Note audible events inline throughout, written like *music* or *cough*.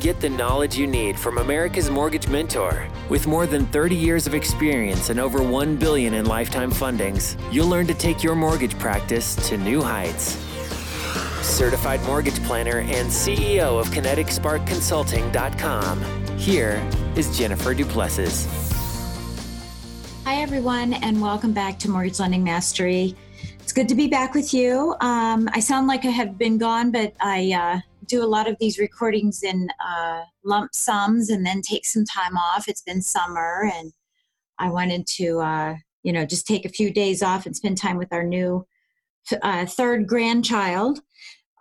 Get the knowledge you need from America's Mortgage Mentor. With more than 30 years of experience and over 1 billion in lifetime fundings, you'll learn to take your mortgage practice to new heights. Certified mortgage planner and CEO of KineticSparkConsulting.com. Here is Jennifer Du Plessis. Hi, everyone, and welcome back to Mortgage Lending Mastery. It's good to be back with you. Um, I sound like I have been gone, but I uh, do a lot of these recordings in uh, lump sums and then take some time off. It's been summer, and I wanted to, uh, you know, just take a few days off and spend time with our new uh, third grandchild.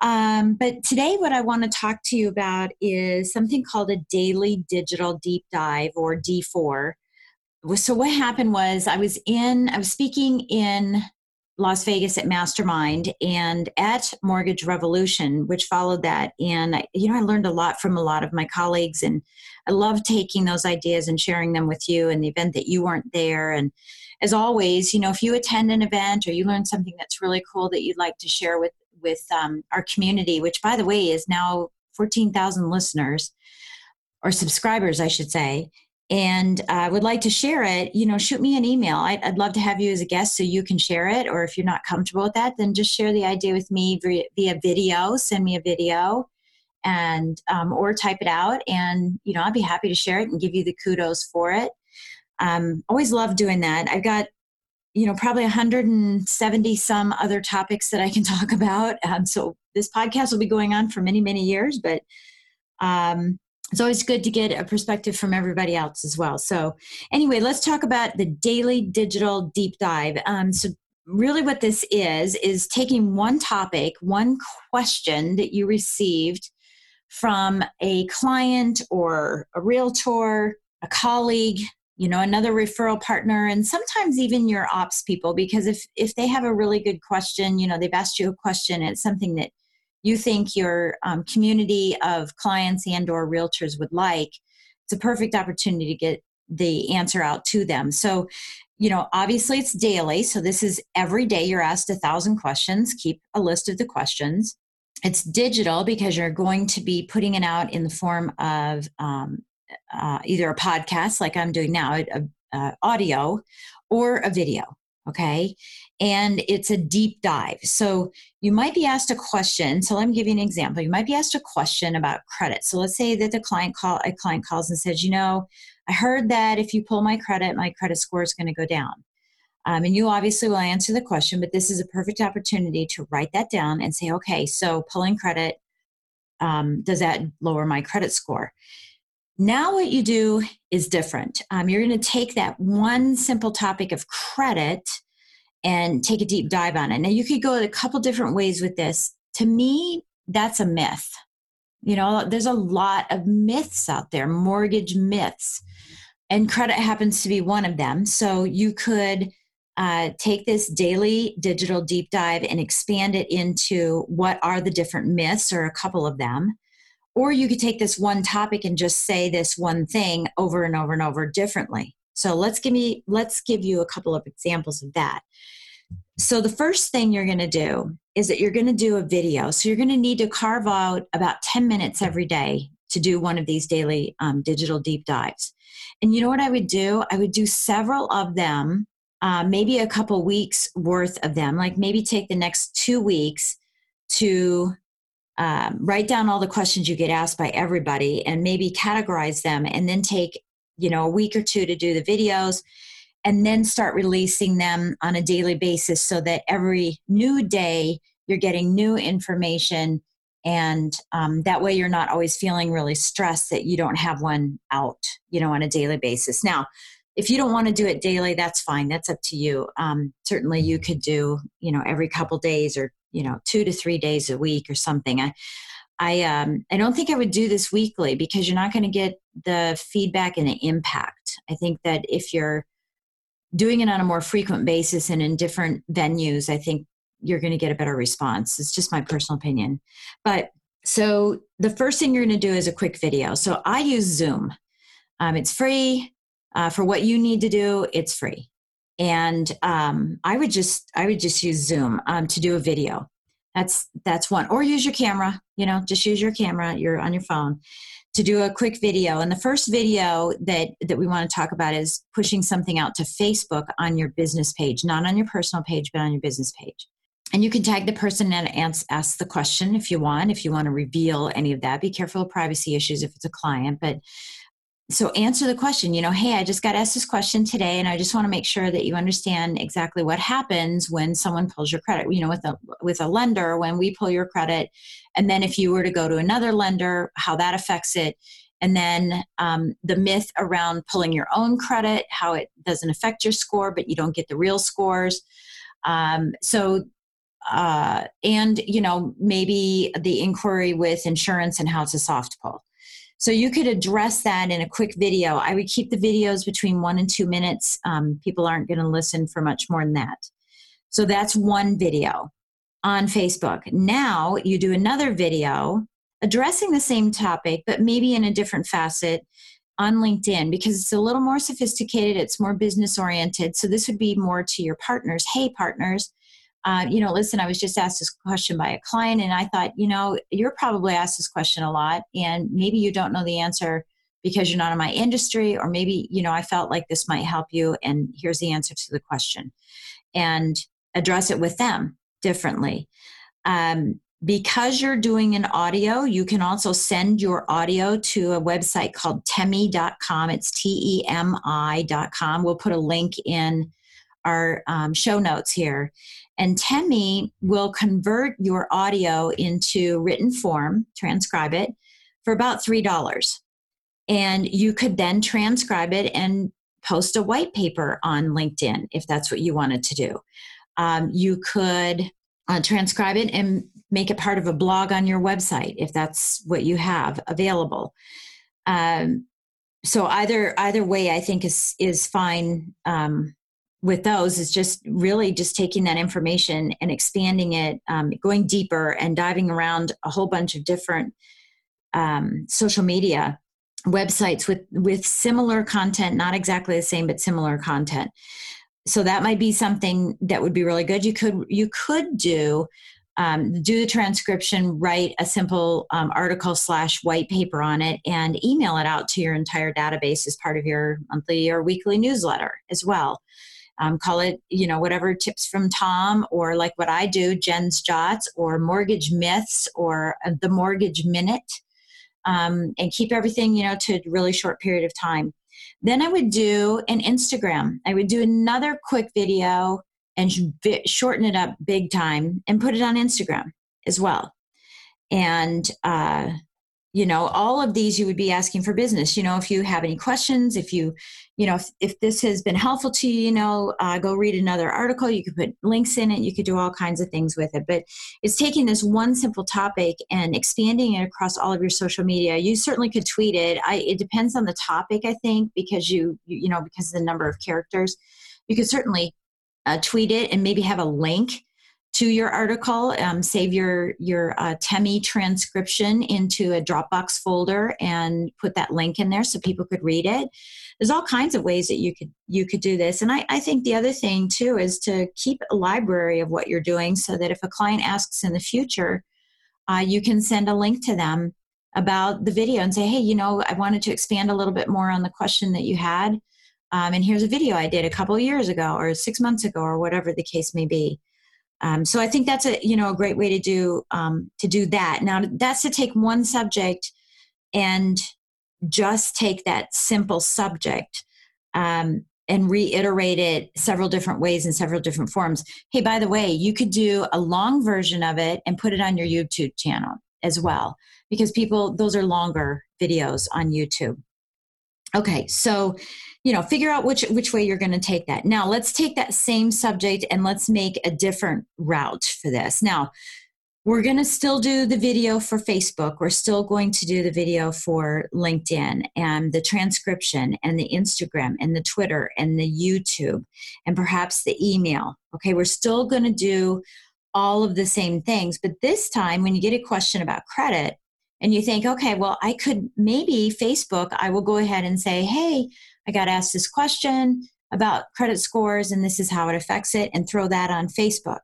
Um, but today, what I want to talk to you about is something called a daily digital deep dive or D4. So, what happened was I was in, I was speaking in Las Vegas at Mastermind and at Mortgage Revolution, which followed that. And you know, I learned a lot from a lot of my colleagues, and I love taking those ideas and sharing them with you. In the event that you weren't there, and as always, you know, if you attend an event or you learn something that's really cool that you'd like to share with with um, our community, which by the way is now fourteen thousand listeners or subscribers, I should say and uh, would like to share it, you know, shoot me an email. I'd, I'd, love to have you as a guest so you can share it. Or if you're not comfortable with that, then just share the idea with me via, via video. Send me a video, and um, or type it out, and you know, I'd be happy to share it and give you the kudos for it. Um, always love doing that. I've got you know probably 170 some other topics that I can *laughs* talk about. Um, so this podcast will be going on for many many years, but um, it's always good to get a perspective from everybody else as well. So, anyway, let's talk about the daily digital deep dive. Um, so, really, what this is is taking one topic, one question that you received from a client or a realtor, a colleague, you know, another referral partner, and sometimes even your ops people, because if if they have a really good question, you know, they've asked you a question, it's something that you think your um, community of clients and or realtors would like it's a perfect opportunity to get the answer out to them. So you know obviously it's daily so this is every day you're asked a thousand questions. Keep a list of the questions. It's digital because you're going to be putting it out in the form of um, uh, either a podcast like i'm doing now a, a, audio or a video okay and it's a deep dive. So you might be asked a question so let me give you an example. You might be asked a question about credit. So let's say that the client call a client calls and says you know i heard that if you pull my credit my credit score is going to go down. Um, and you obviously will answer the question but this is a perfect opportunity to write that down and say okay so pulling credit um, does that lower my credit score? Now, what you do is different. Um, you're going to take that one simple topic of credit and take a deep dive on it. Now, you could go a couple different ways with this. To me, that's a myth. You know, there's a lot of myths out there, mortgage myths, and credit happens to be one of them. So you could uh, take this daily digital deep dive and expand it into what are the different myths or a couple of them or you could take this one topic and just say this one thing over and over and over differently. So let's give me let's give you a couple of examples of that. So the first thing you're going to do is that you're going to do a video. So you're going to need to carve out about 10 minutes every day to do one of these daily um, digital deep dives. And you know what I would do? I would do several of them, uh, maybe a couple weeks worth of them. Like maybe take the next two weeks to um, write down all the questions you get asked by everybody and maybe categorize them and then take you know a week or two to do the videos and then start releasing them on a daily basis so that every new day you're getting new information and um, that way you're not always feeling really stressed that you don't have one out you know on a daily basis. Now if you don't want to do it daily that's fine that's up to you. Um, certainly you could do you know every couple days or you know two to three days a week or something. I i um i don't think i would do this weekly because you're not going to get the feedback and the impact. I think that if you're doing it on a more frequent basis and in different venues, I think you're going to get a better response. It's just my personal opinion. But so the first thing you're going to do is a quick video. So I use Zoom. Um, it's free uh, for what you need to do. It's free, and um, I would just I would just use Zoom um, to do a video. That's that's one. Or use your camera. You know, just use your camera. You're on your phone to do a quick video. And the first video that that we want to talk about is pushing something out to Facebook on your business page, not on your personal page, but on your business page and you can tag the person and ask, ask the question if you want if you want to reveal any of that be careful of privacy issues if it's a client but so answer the question you know hey i just got asked this question today and i just want to make sure that you understand exactly what happens when someone pulls your credit you know with a with a lender when we pull your credit and then if you were to go to another lender how that affects it and then um, the myth around pulling your own credit how it doesn't affect your score but you don't get the real scores. Um, so uh, and you know maybe the inquiry with insurance and how it's a soft pull so you could address that in a quick video. I would keep the videos between one and two minutes. Um, people aren't going to listen for much more than that. So that's one video on facebook. Now you do another video addressing the same topic but maybe in a different facet on linkedin because it's a little more sophisticated it's more business oriented so this would be more to your partners. Hey partners uh, you know, listen, I was just asked this question by a client, and I thought, you know, you're probably asked this question a lot, and maybe you don't know the answer because you're not in my industry, or maybe, you know, I felt like this might help you, and here's the answer to the question. And address it with them differently. Um, because you're doing an audio, you can also send your audio to a website called temi.com. It's T E M I.com. We'll put a link in our um, show notes here. And Temi will convert your audio into written form, transcribe it for about $3. And you could then transcribe it and post a white paper on LinkedIn if that's what you wanted to do. Um, you could uh, transcribe it and make it part of a blog on your website if that's what you have available. Um, so either either way, I think is is fine. Um, with those is just really just taking that information and expanding it, um, going deeper and diving around a whole bunch of different um, social media websites with with similar content, not exactly the same, but similar content. So that might be something that would be really good. You could you could do um, do the transcription, write a simple um, article slash white paper on it, and email it out to your entire database as part of your monthly or weekly newsletter as well um, call it you know whatever tips from tom or like what i do jen's jots or mortgage myths or uh, the mortgage minute um, and keep everything you know to a really short period of time. Then i would do an instagram. I would do another quick video and shorten it up big time and put it on instagram as well. And uh, you know all of these you would be asking for business you know if you have any questions if you you know if, if this has been helpful to you you know uh, go read another article you could put links in it you could do all kinds of things with it. But it's taking this one simple topic and expanding it across all of your social media. You certainly could tweet it. I, it depends on the topic i think because you you, you know because of the number of characters. You could certainly uh, tweet it and maybe have a link to your article. Um, save your your uh, Temi transcription into a Dropbox folder and put that link in there so people could read it. There's all kinds of ways that you could you could do this, and I, I think the other thing too is to keep a library of what you're doing so that if a client asks in the future, uh, you can send a link to them about the video and say, hey, you know, I wanted to expand a little bit more on the question that you had. Um, and here's a video I did a couple years ago or six months ago or whatever the case may be. Um, so I think that's a you know a great way to do um, to do that. Now that's to take one subject and just take that simple subject um, and reiterate it several different ways in several different forms. Hey, by the way, you could do a long version of it and put it on your YouTube channel as well because people those are longer videos on YouTube. Okay, so you know figure out which which way you're going to take that now let's take that same subject and let's make a different route for this now we're going to still do the video for Facebook. We're still going to do the video for LinkedIn and the transcription and the Instagram and the Twitter and the YouTube and perhaps the email. Okay, we're still going to do all of the same things. But this time, when you get a question about credit and you think, okay, well, I could maybe Facebook, I will go ahead and say, hey, I got asked this question about credit scores and this is how it affects it and throw that on Facebook.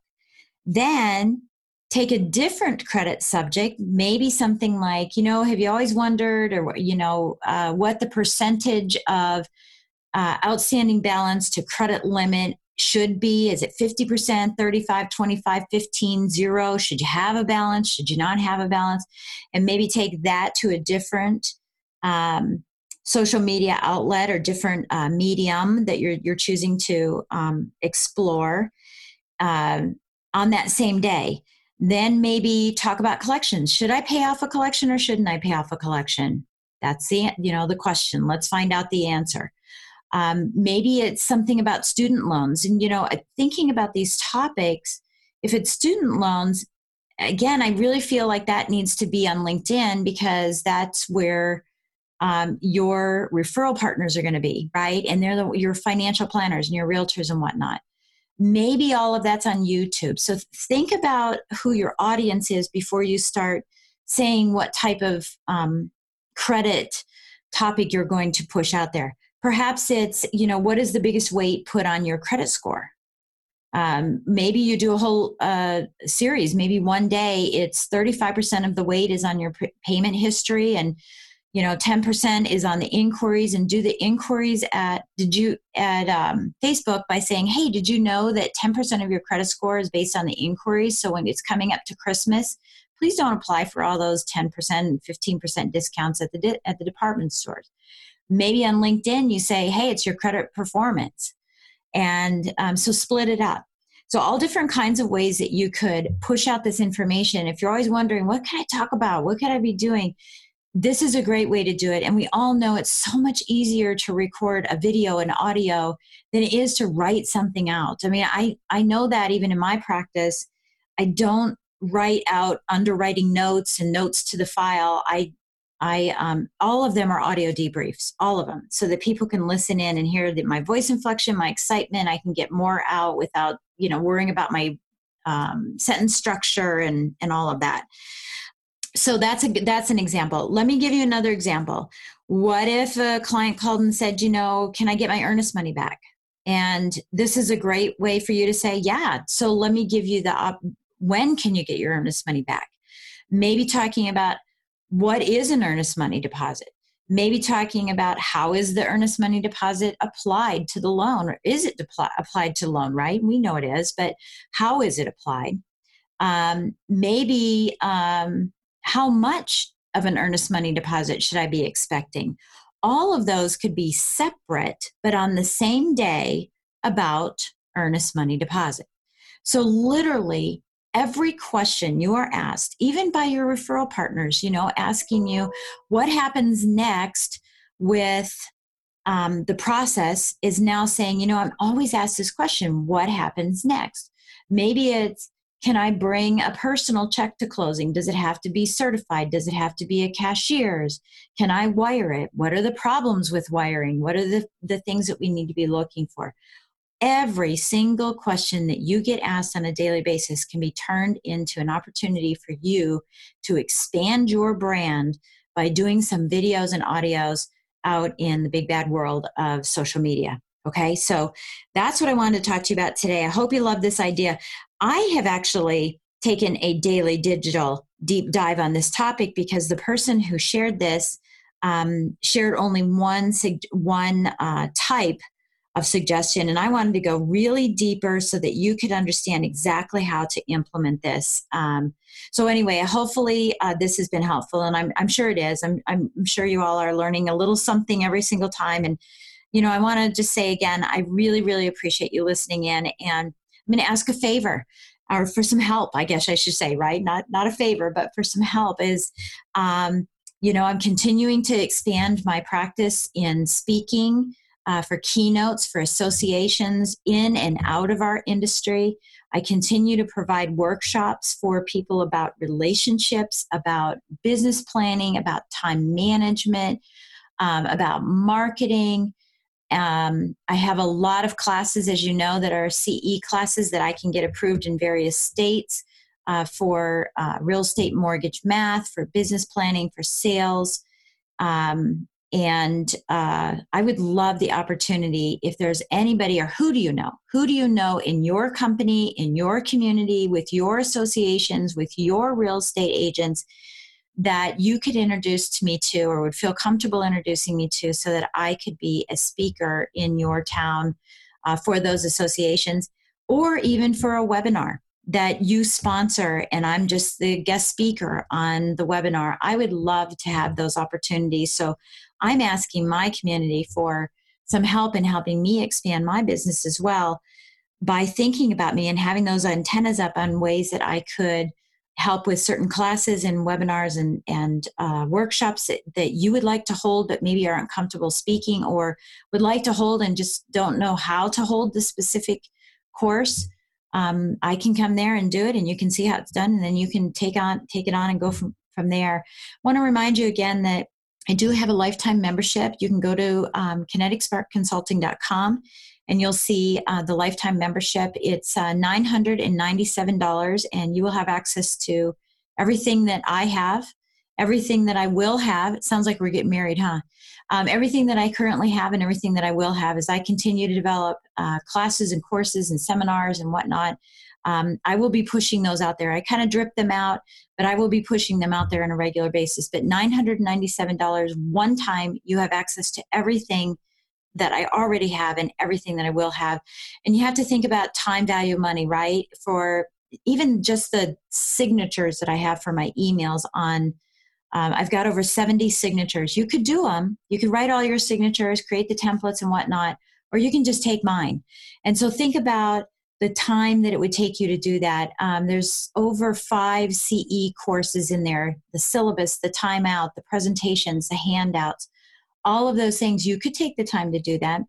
Then take a different credit subject, maybe something like, you know, have you always wondered, or, you know, uh, what the percentage of uh, outstanding balance to credit limit should be? Is it 50%, 35, 25, 15, 0? Should you have a balance? Should you not have a balance? And maybe take that to a different um, social media outlet or different uh, medium that you're, you're choosing to um, explore um, on that same day then maybe talk about collections. Should I pay off a collection or shouldn't I pay off a collection? That's the you know the question. Let's find out the answer. Um, maybe it's something about student loans, and you know, uh, thinking about these topics. If it's student loans, again, I really feel like that needs to be on LinkedIn because that's where um, your referral partners are going to be, right? And they're the, your financial planners and your realtors and whatnot maybe all of that's on YouTube. So think about who your audience is before you start saying what type of um, credit topic you're going to push out there. Perhaps it's, you know, what is the biggest weight put on your credit score? Um, maybe you do a whole uh, series. Maybe one day it's 35% of the weight is on your payment history and you know 10% is on the inquiries and do the inquiries at did you at um, facebook by saying hey did you know that 10% of your credit score is based on the inquiries so when it's coming up to christmas please don't apply for all those 10% and 15% discounts at the at the department stores maybe on linkedin you say hey it's your credit performance and um, so split it up so all different kinds of ways that you could push out this information if you're always wondering what can i talk about what can i be doing this is a great way to do it. And we all know it's so much easier to record a video and audio than it is to write something out. I mean, I, I know that even in my practice, I don't write out underwriting notes and notes to the file. I I um, all of them are audio debriefs, all of them, so that people can listen in and hear that my voice inflection, my excitement. I can get more out without you know worrying about my um, sentence structure and and all of that. So that's a that's an example. Let me give you another example. What if a client called and said you know can i get my earnest money back? And this is a great way for you to say yeah so let me give you the op- when can you get your earnest money back? Maybe talking about what is an earnest money deposit maybe talking about how is the earnest money deposit applied to the loan or is it de- applied to loan right we know it is but how is it applied um, maybe um, how much of an earnest money deposit should I be expecting? All of those could be separate, but on the same day about earnest money deposit. So, literally, every question you are asked, even by your referral partners, you know, asking you what happens next with um, the process, is now saying, you know, I'm always asked this question what happens next? Maybe it's can I bring a personal check to closing? Does it have to be certified? Does it have to be a cashier's? Can I wire it? What are the problems with wiring? What are the, the things that we need to be looking for? Every single question that you get asked on a daily basis can be turned into an opportunity for you to expand your brand by doing some videos and audios out in the big bad world of social media. Okay, so that's what I wanted to talk to you about today. I hope you love this idea. I have actually taken a daily digital deep dive on this topic because the person who shared this um, shared only one one uh, type of suggestion, and I wanted to go really deeper so that you could understand exactly how to implement this. Um, so anyway, hopefully uh, this has been helpful, and I'm, I'm sure it is. I'm, I'm sure you all are learning a little something every single time, and you know, I want to just say again, I really, really appreciate you listening in. And I'm going to ask a favor or for some help, I guess I should say, right? Not, not a favor, but for some help is, um, you know, I'm continuing to expand my practice in speaking. Uh, for keynotes for associations in and out of our industry. I continue to provide workshops for people about relationships, about business planning, about time management, um, about marketing. Um, I have a lot of classes, as you know, that are CE classes that I can get approved in various states uh, for uh, real estate mortgage math, for business planning, for sales. Um, and uh, I would love the opportunity if there's anybody or who do you know? Who do you know in your company, in your community, with your associations, with your real estate agents that you could introduce to me to or would feel comfortable introducing me to so that I could be a speaker in your town uh, for those associations or even for a webinar that you sponsor and I'm just the guest speaker on the webinar. I would love to have those opportunities. So I'm asking my community for some help in helping me expand my business as well by thinking about me and having those antennas up on ways that I could help with certain classes and webinars and, and uh, workshops that, that you would like to hold but maybe aren't comfortable speaking or would like to hold and just don't know how to hold the specific course um, i can come there and do it and you can see how it's done and then you can take on take it on and go from from there. I want to remind you again that I do have a lifetime membership. You can go to um, kineticsparkconsulting.com and you'll see uh, the lifetime membership. It's uh, $997 and you will have access to everything that I have, everything that I will have. It sounds like we're getting married, huh? Um, everything that I currently have and everything that I will have as I continue to develop uh, classes and courses and seminars and whatnot um, I will be pushing those out there. I kind of drip them out, but I will be pushing them out there on a regular basis. But $997 one time, you have access to everything that I already have and everything that I will have. And you have to think about time value money, right? For even just the signatures that I have for my emails on. Um, I've got over 70 signatures. You could do them. You could write all your signatures, create the templates and whatnot, or you can just take mine. And so think about the time that it would take you to do that. Um, there's over five CE courses in there the syllabus, the timeout, the presentations, the handouts, all of those things. You could take the time to do that,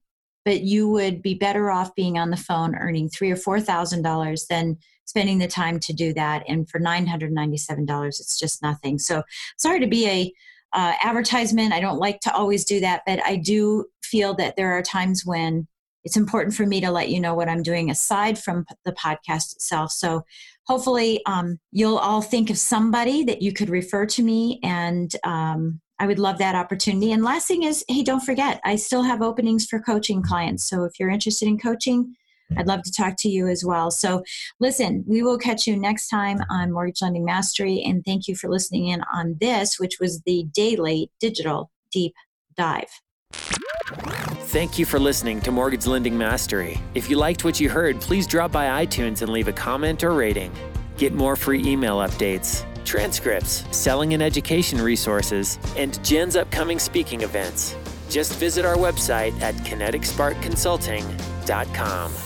but you would be better off being on the phone earning three or four thousand dollars than spending the time to do that. And for nine hundred ninety-seven dollars, it's just nothing. So sorry to be a uh, advertisement. I don't like to always do that, but I do feel that there are times when it's important for me to let you know what I'm doing aside from the podcast itself. So hopefully um, you'll all think of somebody that you could refer to me and um, I would love that opportunity. And last thing is, hey, don't forget, I still have openings for coaching clients. So if you're interested in coaching, I'd love to talk to you as well. So, listen, we will catch you next time on Mortgage Lending Mastery. And thank you for listening in on this, which was the daily digital deep dive. Thank you for listening to Mortgage Lending Mastery. If you liked what you heard, please drop by iTunes and leave a comment or rating. Get more free email updates, transcripts, selling and education resources, and Jen's upcoming speaking events. Just visit our website at kineticsparkconsulting.com.